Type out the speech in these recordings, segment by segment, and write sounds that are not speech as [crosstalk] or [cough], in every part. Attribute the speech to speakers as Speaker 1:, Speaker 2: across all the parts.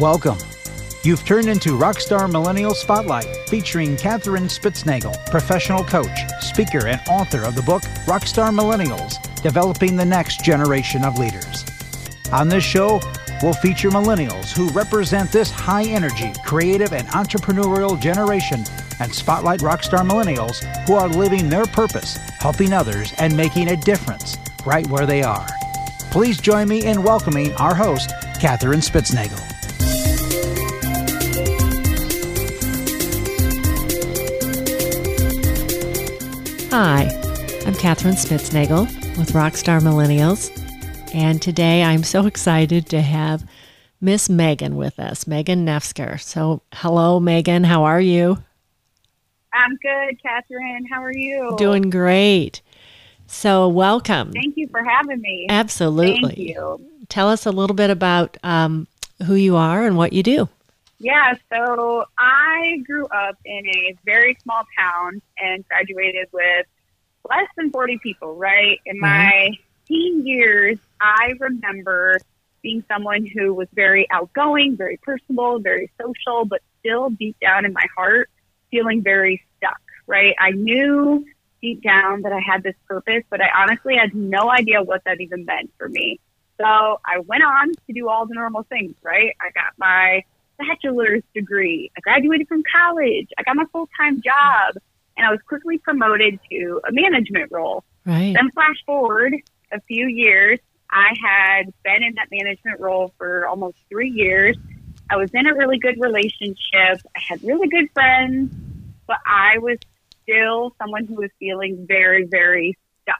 Speaker 1: Welcome. You've turned into Rockstar Millennial Spotlight, featuring Katherine Spitznagel, professional coach, speaker, and author of the book Rockstar Millennials Developing the Next Generation of Leaders. On this show, we'll feature millennials who represent this high energy, creative, and entrepreneurial generation and spotlight rockstar millennials who are living their purpose, helping others, and making a difference right where they are. Please join me in welcoming our host, Katherine Spitznagel.
Speaker 2: Hi, I'm Katherine Spitznagel with Rockstar Millennials, and today I'm so excited to have Miss Megan with us, Megan Nefsker. So, hello, Megan. How are you?
Speaker 3: I'm good, Katherine. How are you?
Speaker 2: Doing great. So, welcome.
Speaker 3: Thank you for having me.
Speaker 2: Absolutely.
Speaker 3: Thank you.
Speaker 2: Tell us a little bit about um, who you are and what you do.
Speaker 3: Yeah, so I up in a very small town and graduated with less than 40 people, right? In
Speaker 2: Mm-hmm.
Speaker 3: my teen years, I remember being someone who was very outgoing, very personable, very social, but still deep down in my heart, feeling very stuck, right? I knew deep down that I had this purpose, but I honestly had no idea what that even meant for me. So I went on to do all the normal things, right? I got my bachelor's degree. I graduated from college. I got my full time job and I was quickly promoted to a management role.
Speaker 2: Right.
Speaker 3: Then flash forward a few years, I had been in that management role for almost three years. I was in a really good relationship. I had really good friends, but I was still someone who was feeling very, very stuck.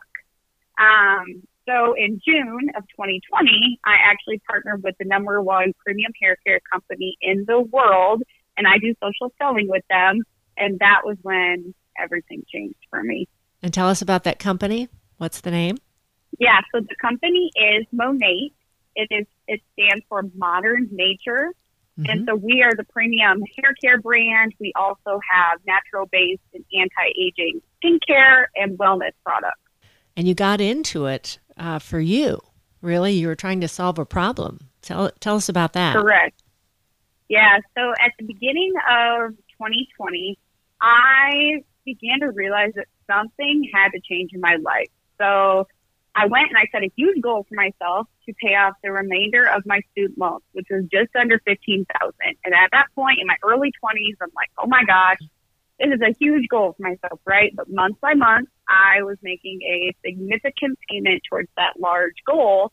Speaker 3: Um, so in June of 2020, I actually partnered with the number one premium hair care company in the world, and I do social selling with them. And that was when everything changed for me.
Speaker 2: And tell us about that company. What's the name?
Speaker 3: Yeah, so the company is Monat. It is it stands for Modern Nature. And mm-hmm. so we are the premium hair care brand. We also have natural based and anti aging skincare and wellness products.
Speaker 2: And you got into it uh, for you. Really? You were trying to solve a problem. Tell, tell us about that.
Speaker 3: Correct. Yeah, so at the beginning of 2020, I began to realize that something had to change in my life. So I went and I set a huge goal for myself to pay off the remainder of my student loans, which was just under 15000 And at that point in my early 20s, I'm like, oh my gosh, this is a huge goal for myself, right? But month by month, I was making a significant payment towards that large goal.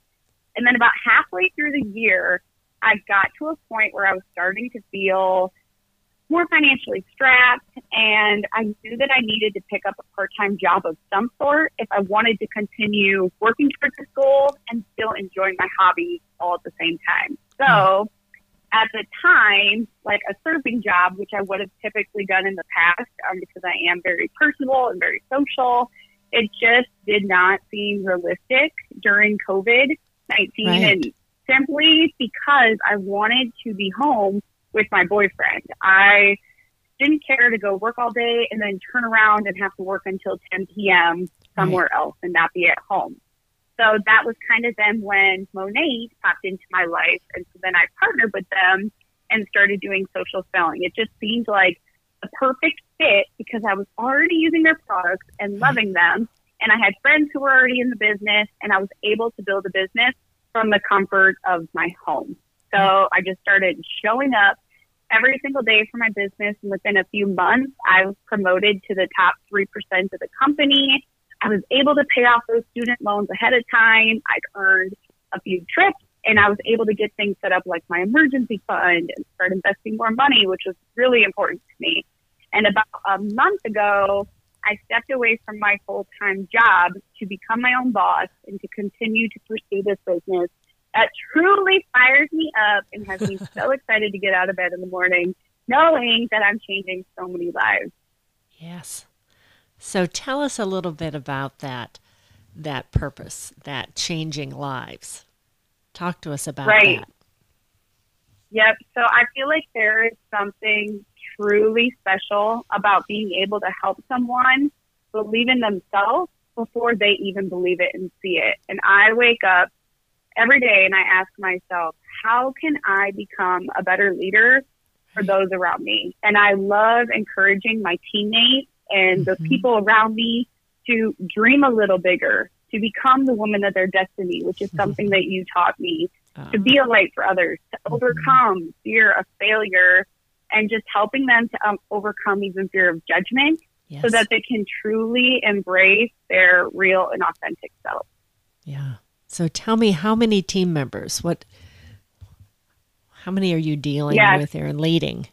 Speaker 3: And then about halfway through the year, I got to a point where I was starting to feel more financially strapped and I knew that I needed to pick up a part-time job of some sort if I wanted to continue working towards this goal and still enjoying my hobby all at the same time. So at the time, like a surfing job, which I would have typically done in the past um, because I am very personable and very social, it just did not seem realistic during COVID 19
Speaker 2: Right.
Speaker 3: and simply because I wanted to be home with my boyfriend. I didn't care to go work all day and then turn around and have to work until 10 p.m. somewhere else and not be at home. So that was kind of then when Monat popped into my life. And so then I partnered with them and started doing social selling. It just seemed like the perfect fit because I was already using their products and mm-hmm. loving them. And I had friends who were already in the business and I was able to build a business from the comfort of my home. So mm-hmm. I just started showing up every single day for my business. And within a few months, I was promoted to the top 3% of the company. I was able to pay off those student loans ahead of time. I earned a few trips and I was able to get things set up like my emergency fund and start investing more money, which was really important to me. And about a month ago, I stepped away from my full time job to become my own boss and to continue to pursue this business that truly fires me up and has me [laughs] so excited to get out of bed in the morning, knowing that I'm changing so many lives.
Speaker 2: Yes. So tell us a little bit about that that purpose, that changing lives. Talk to us about
Speaker 3: Right.
Speaker 2: that.
Speaker 3: Yep. So I feel like there is something truly special about being able to help someone believe in themselves before they even believe it and see it. And I wake up every day and I ask myself, how can I become a better leader for those around me? And I love encouraging my teammates and the
Speaker 2: Mhm.
Speaker 3: people around me to dream a little bigger, to become the woman of their destiny, which is something that you taught me,
Speaker 2: Uh,
Speaker 3: to be a light for others, to overcome fear of failure, and just helping them to um, overcome even fear of judgment
Speaker 2: yes.
Speaker 3: so that they can truly embrace their real and authentic self.
Speaker 2: yeah. So tell me, how many team members? What? How many are you dealing
Speaker 3: Yes.
Speaker 2: with here and leading?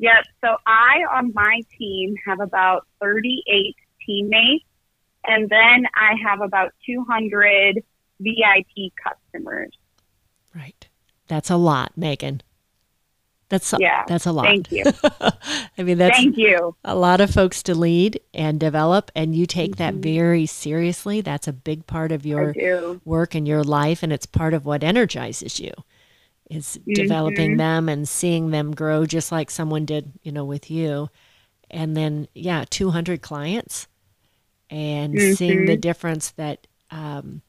Speaker 3: Yep. So I, on my team, have about 38 teammates, and then I have about 200 VIP customers.
Speaker 2: Right. That's a lot, Megan. That's a,
Speaker 3: Yeah.
Speaker 2: that's a lot.
Speaker 3: Thank you. [laughs]
Speaker 2: I mean, that's
Speaker 3: Thank you.
Speaker 2: a lot of folks to lead and develop, and you take that
Speaker 3: Mhm.
Speaker 2: very seriously. That's a big part of your work and your life, and it's part of what energizes you. Is developing
Speaker 3: Mhm.
Speaker 2: them and seeing them grow, just like someone did, you know, with you. And then, yeah, two hundred clients, and seeing the
Speaker 3: Mhm.
Speaker 2: difference that um,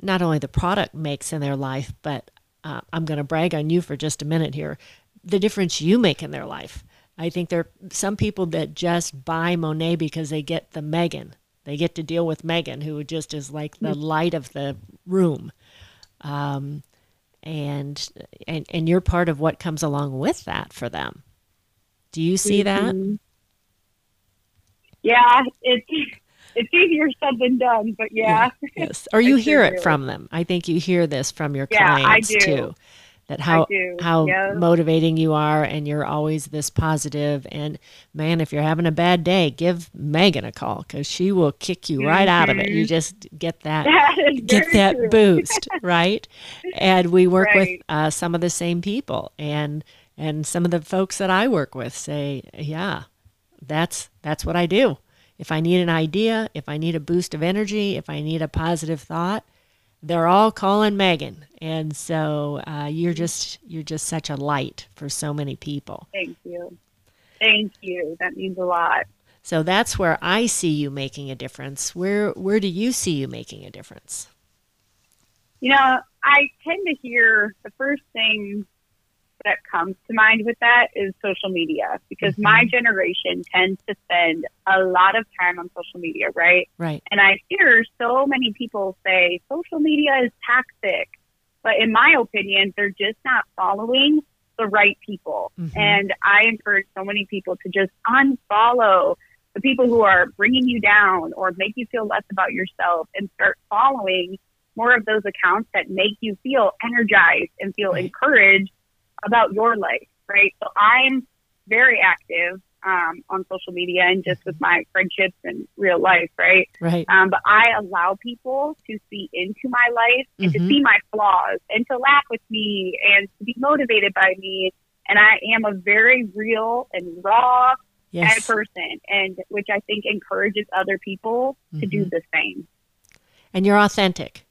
Speaker 2: not only the product makes in their life, but uh, I'm going to brag on you for just a minute here. The difference you make in their life. I think there are some people that just buy Monat because they get the Megan. They get to deal with Megan, who just is like the light of the room. Um, and, and and you're part of what comes along with that for them. Do you see that?
Speaker 3: Mhm. Yeah, it's it's easier said than done, but yeah.
Speaker 2: Yes. Or you [laughs] hear it from them. I think you hear this from your
Speaker 3: Yeah, I
Speaker 2: clients
Speaker 3: do.
Speaker 2: too. That how how motivating you are and you're always this positive and man if you're having a bad day give Megan a call cuz she will kick you right out of it. You
Speaker 3: Mhm.
Speaker 2: just get that
Speaker 3: That
Speaker 2: get that
Speaker 3: true.
Speaker 2: boost, [laughs] right? And we work with uh, some of the same people, and and some of the folks that I work with say, yeah, that's that's what I do. If I need an idea, if I need a boost of energy, if I need a positive thought, they're all calling Megan, and so uh, you're just you're just such a light for so many people.
Speaker 3: Thank you. Thank you. That means a lot.
Speaker 2: So that's where I see you making a difference. Where where do you see you making a difference?
Speaker 3: You know, I tend to hear the first thing that comes to mind with that is social media because my generation tends to spend a lot of time on social media, right?
Speaker 2: Right.
Speaker 3: And I hear so many people say social media is toxic. But in my opinion, they're just not following the right people.
Speaker 2: Mhm.
Speaker 3: And I encourage so many people to just unfollow the people who are bringing you down or make you feel less about yourself and start following more of those accounts that make you feel energized and feel
Speaker 2: Right.
Speaker 3: encouraged about your life, right? So I'm very active um, on social media and just with my friendships and real life, right?
Speaker 2: Right.
Speaker 3: Um, but I allow people to see into my life and
Speaker 2: Mhm.
Speaker 3: to see my flaws and to laugh with me and to be motivated by me. And I am a very real and raw
Speaker 2: Yes.
Speaker 3: person, and which I think encourages other people to do
Speaker 2: Mhm.
Speaker 3: the same.
Speaker 2: and you're authentic.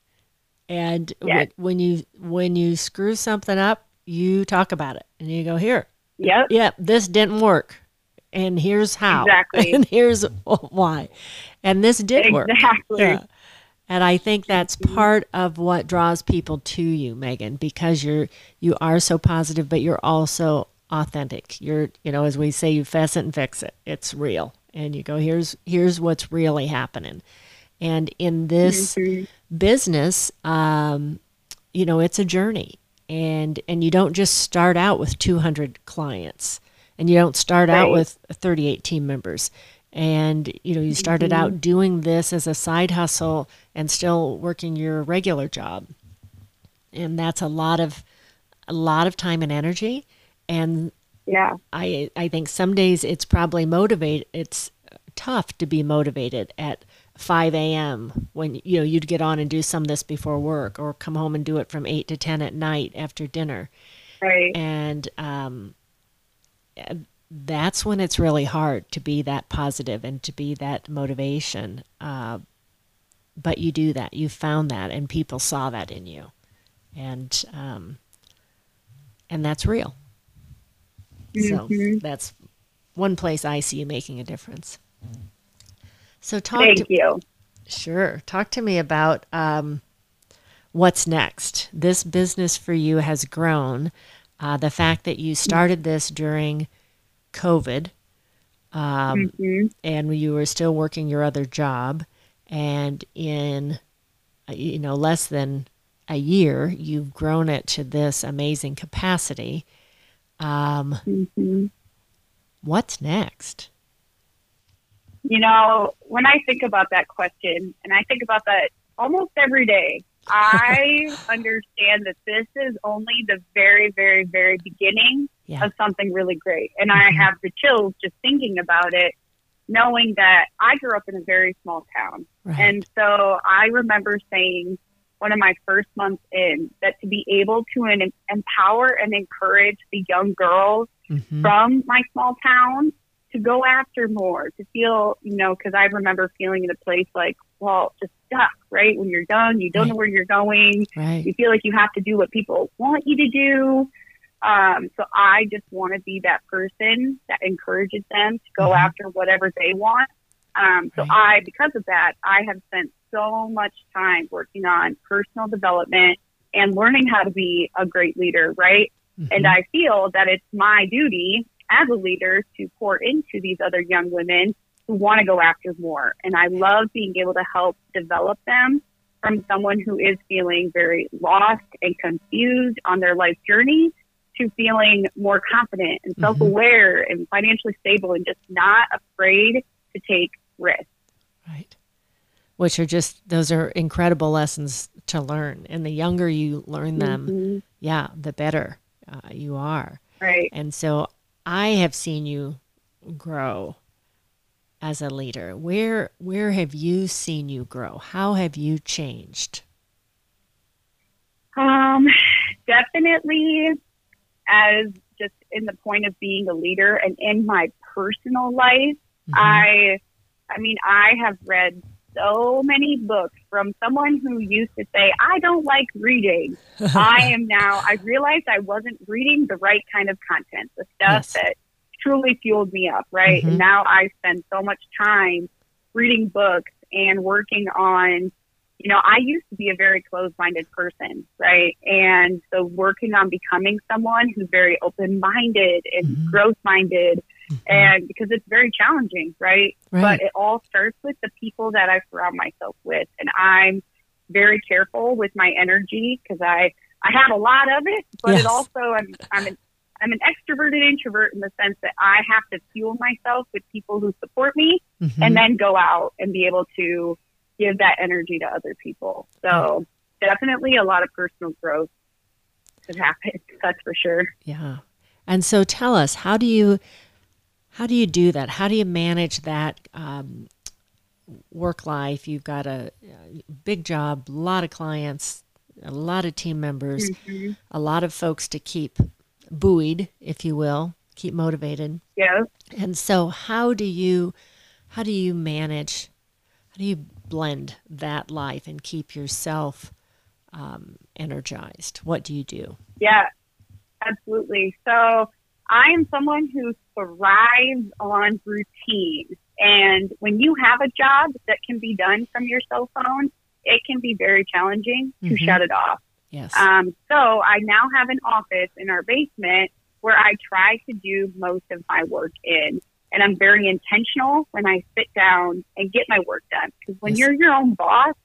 Speaker 2: And
Speaker 3: Yes.
Speaker 2: when you when you screw something up, you talk about it and you go here.
Speaker 3: Yep.
Speaker 2: Yep, this didn't work, and here's how.
Speaker 3: Exactly. [laughs]
Speaker 2: And here's [laughs] why, and this did work.
Speaker 3: Exactly.
Speaker 2: Yeah. And I think that's part of what draws people to you, Megan, because you're you are so positive, but you're also authentic. You're you know, as we say, you fess it and fix it. It's real, and you go here's here's what's really happening. And in this
Speaker 3: Mhm.
Speaker 2: business, um, you know, it's a journey, and and you don't just start out with 200 clients, and you don't start out with 38 team members, and you know, you started out mm-hmm. doing this as a side hustle and still working your regular job, and that's a lot of a lot of time and energy, and
Speaker 3: Yeah.
Speaker 2: I I think some days it's probably motivate. It's tough to be motivated at 5 a.m. when you know you'd get on and do some of this before work, or come home and do it from 8 to 10 at night after dinner,
Speaker 3: Right.
Speaker 2: and um, that's when it's really hard to be that positive and to be that motivation. Uh, but you do that. You found that, and people saw that in you, and um, and that's real. So
Speaker 3: Mhm.
Speaker 2: that's one place I see you making a difference. So talk
Speaker 3: Thank
Speaker 2: to
Speaker 3: you.
Speaker 2: sure talk to me about um, what's next? This business for you has grown. Uh, the fact that you started this during COVID um,
Speaker 3: Mhm.
Speaker 2: and you were still working your other job, and in uh, you know less than a year, you've grown it to this amazing capacity. Um,
Speaker 3: Mhm.
Speaker 2: what's next?
Speaker 3: You know, when I think about that question, and I think about that almost every day, I [laughs] understand that this is only the very, very, very beginning
Speaker 2: Yeah.
Speaker 3: of something really great. And I
Speaker 2: Mhm.
Speaker 3: have the chills just thinking about it, knowing that I grew up in a very small town.
Speaker 2: Right.
Speaker 3: And so I remember saying one of my first months in that to be able to en- empower and encourage the young girls
Speaker 2: Mhm.
Speaker 3: from my small town to go after more, to feel, you know, because I remember feeling in a place like, well, just stuck, right? When you're done, you don't know where you're going.
Speaker 2: right.
Speaker 3: You feel like you have to do what people want you to do. Um, so I just want to be that person that encourages them to go
Speaker 2: Mhm.
Speaker 3: after whatever they want. Um, so
Speaker 2: Right.
Speaker 3: I, because of that, I have spent so much time working on personal development and learning how to be a great leader, right? And
Speaker 2: Mhm.
Speaker 3: I feel that it's my duty as a leader to pour into these other young women who want to go after more. And I love being able to help develop them from someone who is feeling very lost and confused on their life journey to feeling more confident and self aware and financially stable and just not afraid to take risks.
Speaker 2: Right. Which are just, those are incredible lessons to learn. And the younger you learn them,
Speaker 3: Mhm.
Speaker 2: yeah, the better uh, you are.
Speaker 3: Right.
Speaker 2: And so I have seen you grow as a leader. Where where have you seen you grow? How have you changed?
Speaker 3: Um, definitely as just in the point of being a leader and in my personal life,
Speaker 2: Mhm.
Speaker 3: I, I mean, I have read so many books from someone who used to say, I don't like reading. [laughs] I am now, I realized I wasn't reading the right kind of content, the stuff
Speaker 2: Yes.
Speaker 3: that truly fueled me up, right?
Speaker 2: Mhm.
Speaker 3: And now I spend so much time reading books and working on, you know, I used to be a very closed minded person, right? And so working on becoming someone who's very open minded and
Speaker 2: Mhm.
Speaker 3: growth minded. And because it's very challenging, right?
Speaker 2: right.
Speaker 3: But it all starts with the people that I surround myself with. And I'm very careful with my energy because I, I have a lot of it, but
Speaker 2: Yes.
Speaker 3: it also, I'm, I'm an, I'm an extroverted introvert in the sense that I have to fuel myself with people who support me
Speaker 2: Mhm.
Speaker 3: and then go out and be able to give that energy to other people. So definitely a lot of personal growth has happened. [laughs] That's for sure.
Speaker 2: Yeah. And so tell us, how do you how do you do that? How do you manage that um, work life? You've got a, a big job, a lot of clients, a lot of team members,
Speaker 3: Mhm.
Speaker 2: a lot of folks to keep buoyed, if you will, keep motivated.
Speaker 3: Yeah.
Speaker 2: And so how do you how do you manage how do you blend that life and keep yourself um, energized? What do you do?
Speaker 3: Yeah, absolutely. So I am someone who thrives on routine. And when you have a job that can be done from your cell phone, it can be very challenging to
Speaker 2: Mhm.
Speaker 3: shut it off.
Speaker 2: Yes.
Speaker 3: Um, so I now have an office in our basement where I try to do most of my work in. And I'm very intentional when I sit down and get my work done. Because when
Speaker 2: Yes.
Speaker 3: you're your own boss,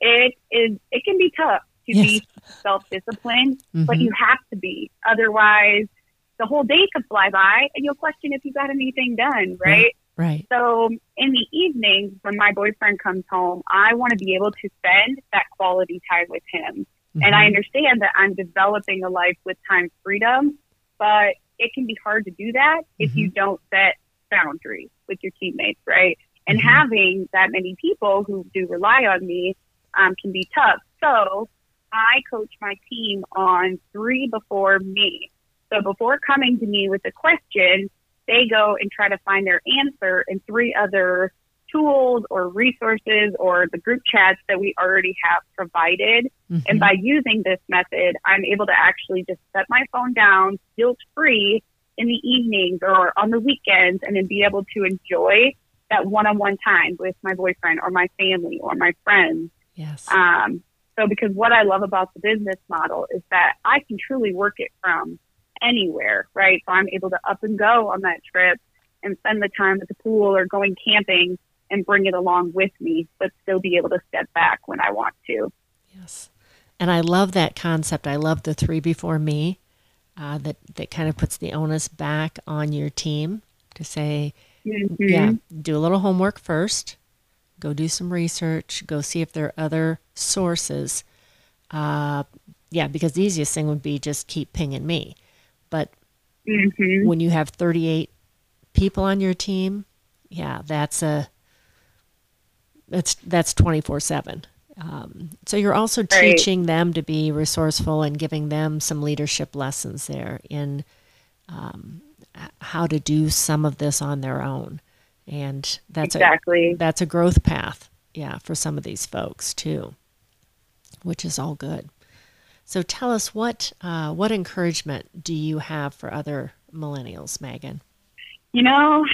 Speaker 3: it is it can be tough to
Speaker 2: Yes.
Speaker 3: be self disciplined, but
Speaker 2: Mhm.
Speaker 3: you have to be. Otherwise, the whole day could fly by and you'll question if you got anything done, right?
Speaker 2: right.
Speaker 3: So in the evenings, when my boyfriend comes home, I want to be able to spend that quality time with him. And I
Speaker 2: Mhm.
Speaker 3: understand that I'm developing a life with time freedom, but it can be hard to do that if
Speaker 2: Mm-hmm.
Speaker 3: you don't set boundaries with your teammates, right? And
Speaker 2: Mhm.
Speaker 3: having that many people who do rely on me um, can be tough. So I coach my team on three before me. So before coming to me with a question, they go and try to find their answer in three other tools or resources or the group chats that we already have provided. And
Speaker 2: Mhm.
Speaker 3: by using this method, I'm able to actually just set my phone down guilt free in the evenings or on the weekends and then be able to enjoy that one on one time with my boyfriend or my family or my friends.
Speaker 2: yes.
Speaker 3: Um, So, because what I love about the business model is that I can truly work it from anywhere, right? So I'm able to up and go on that trip and spend the time at the pool or going camping and bring it along with me, but still be able to step back when I want to.
Speaker 2: Yes. And I love that concept. I love the three before me uh, that, that kind of puts the onus back on your team to say, mm-hmm. yeah, do a little homework first, go do some research, go see if there are other sources. Uh, yeah, because the easiest thing would be just keep pinging me. Mm-hmm. when you have 38 people on your team, yeah, that's a that's that's 24 7 um, so you're also right. teaching them to be resourceful and giving them some leadership lessons there in um, how to do some of this on their own and that's
Speaker 3: exactly
Speaker 2: a, that's a growth path yeah for some of these folks too which is all good so tell us what uh, what encouragement do you have for other millennials, Megan?
Speaker 3: You know,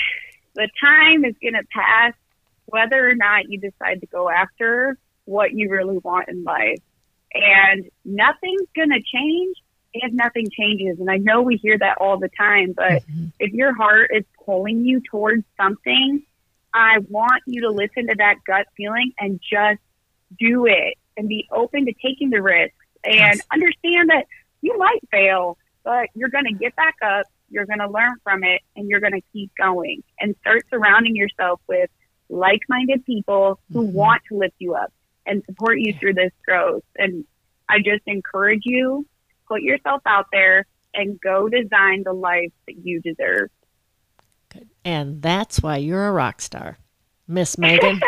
Speaker 3: the time is going to pass whether or not you decide to go after what you really want in life. And nothing's going to change if nothing changes. And I know we hear that all the time, but mm-hmm. if your heart is pulling you towards something, I want you to listen to that gut feeling and just do it and be open to taking the risk and yes. understand that you might fail, but you're going to get back up, you're going to learn from it, and you're going to keep going and start surrounding yourself with like minded people who mm-hmm. want to lift you up and support you through this growth. And I just encourage you, put yourself out there and go design the life that you deserve.
Speaker 2: Good. And that's why you're a rock star. Miss Megan.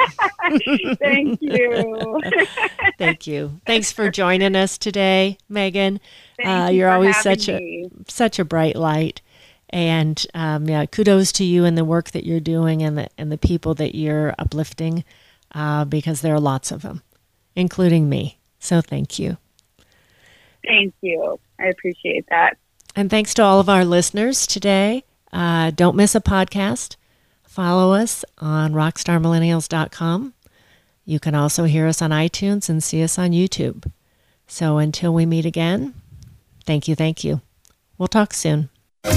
Speaker 2: [laughs]
Speaker 3: Thank you. [laughs]
Speaker 2: Thank you. Thanks for joining us today, Megan.
Speaker 3: Uh,
Speaker 2: you
Speaker 3: are
Speaker 2: always such
Speaker 3: me.
Speaker 2: a such a bright light, and um, yeah, kudos to you and the work that you're doing and the and the people that you're uplifting, uh, because there are lots of them, including me. So thank you.
Speaker 3: Thank you. I appreciate that.
Speaker 2: And thanks to all of our listeners today. Uh, don't miss a podcast. Follow us on rockstarmillennials.com. You can also hear us on iTunes and see us on YouTube. So until we meet again, thank you, thank you. We'll talk soon.
Speaker 1: To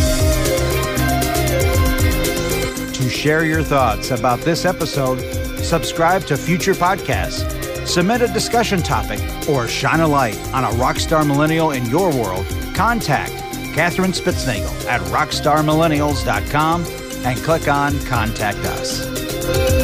Speaker 1: share your thoughts about this episode, subscribe to future podcasts, submit a discussion topic, or shine a light on a rockstar millennial in your world, contact Katherine Spitznagel at rockstarmillennials.com and click on Contact Us.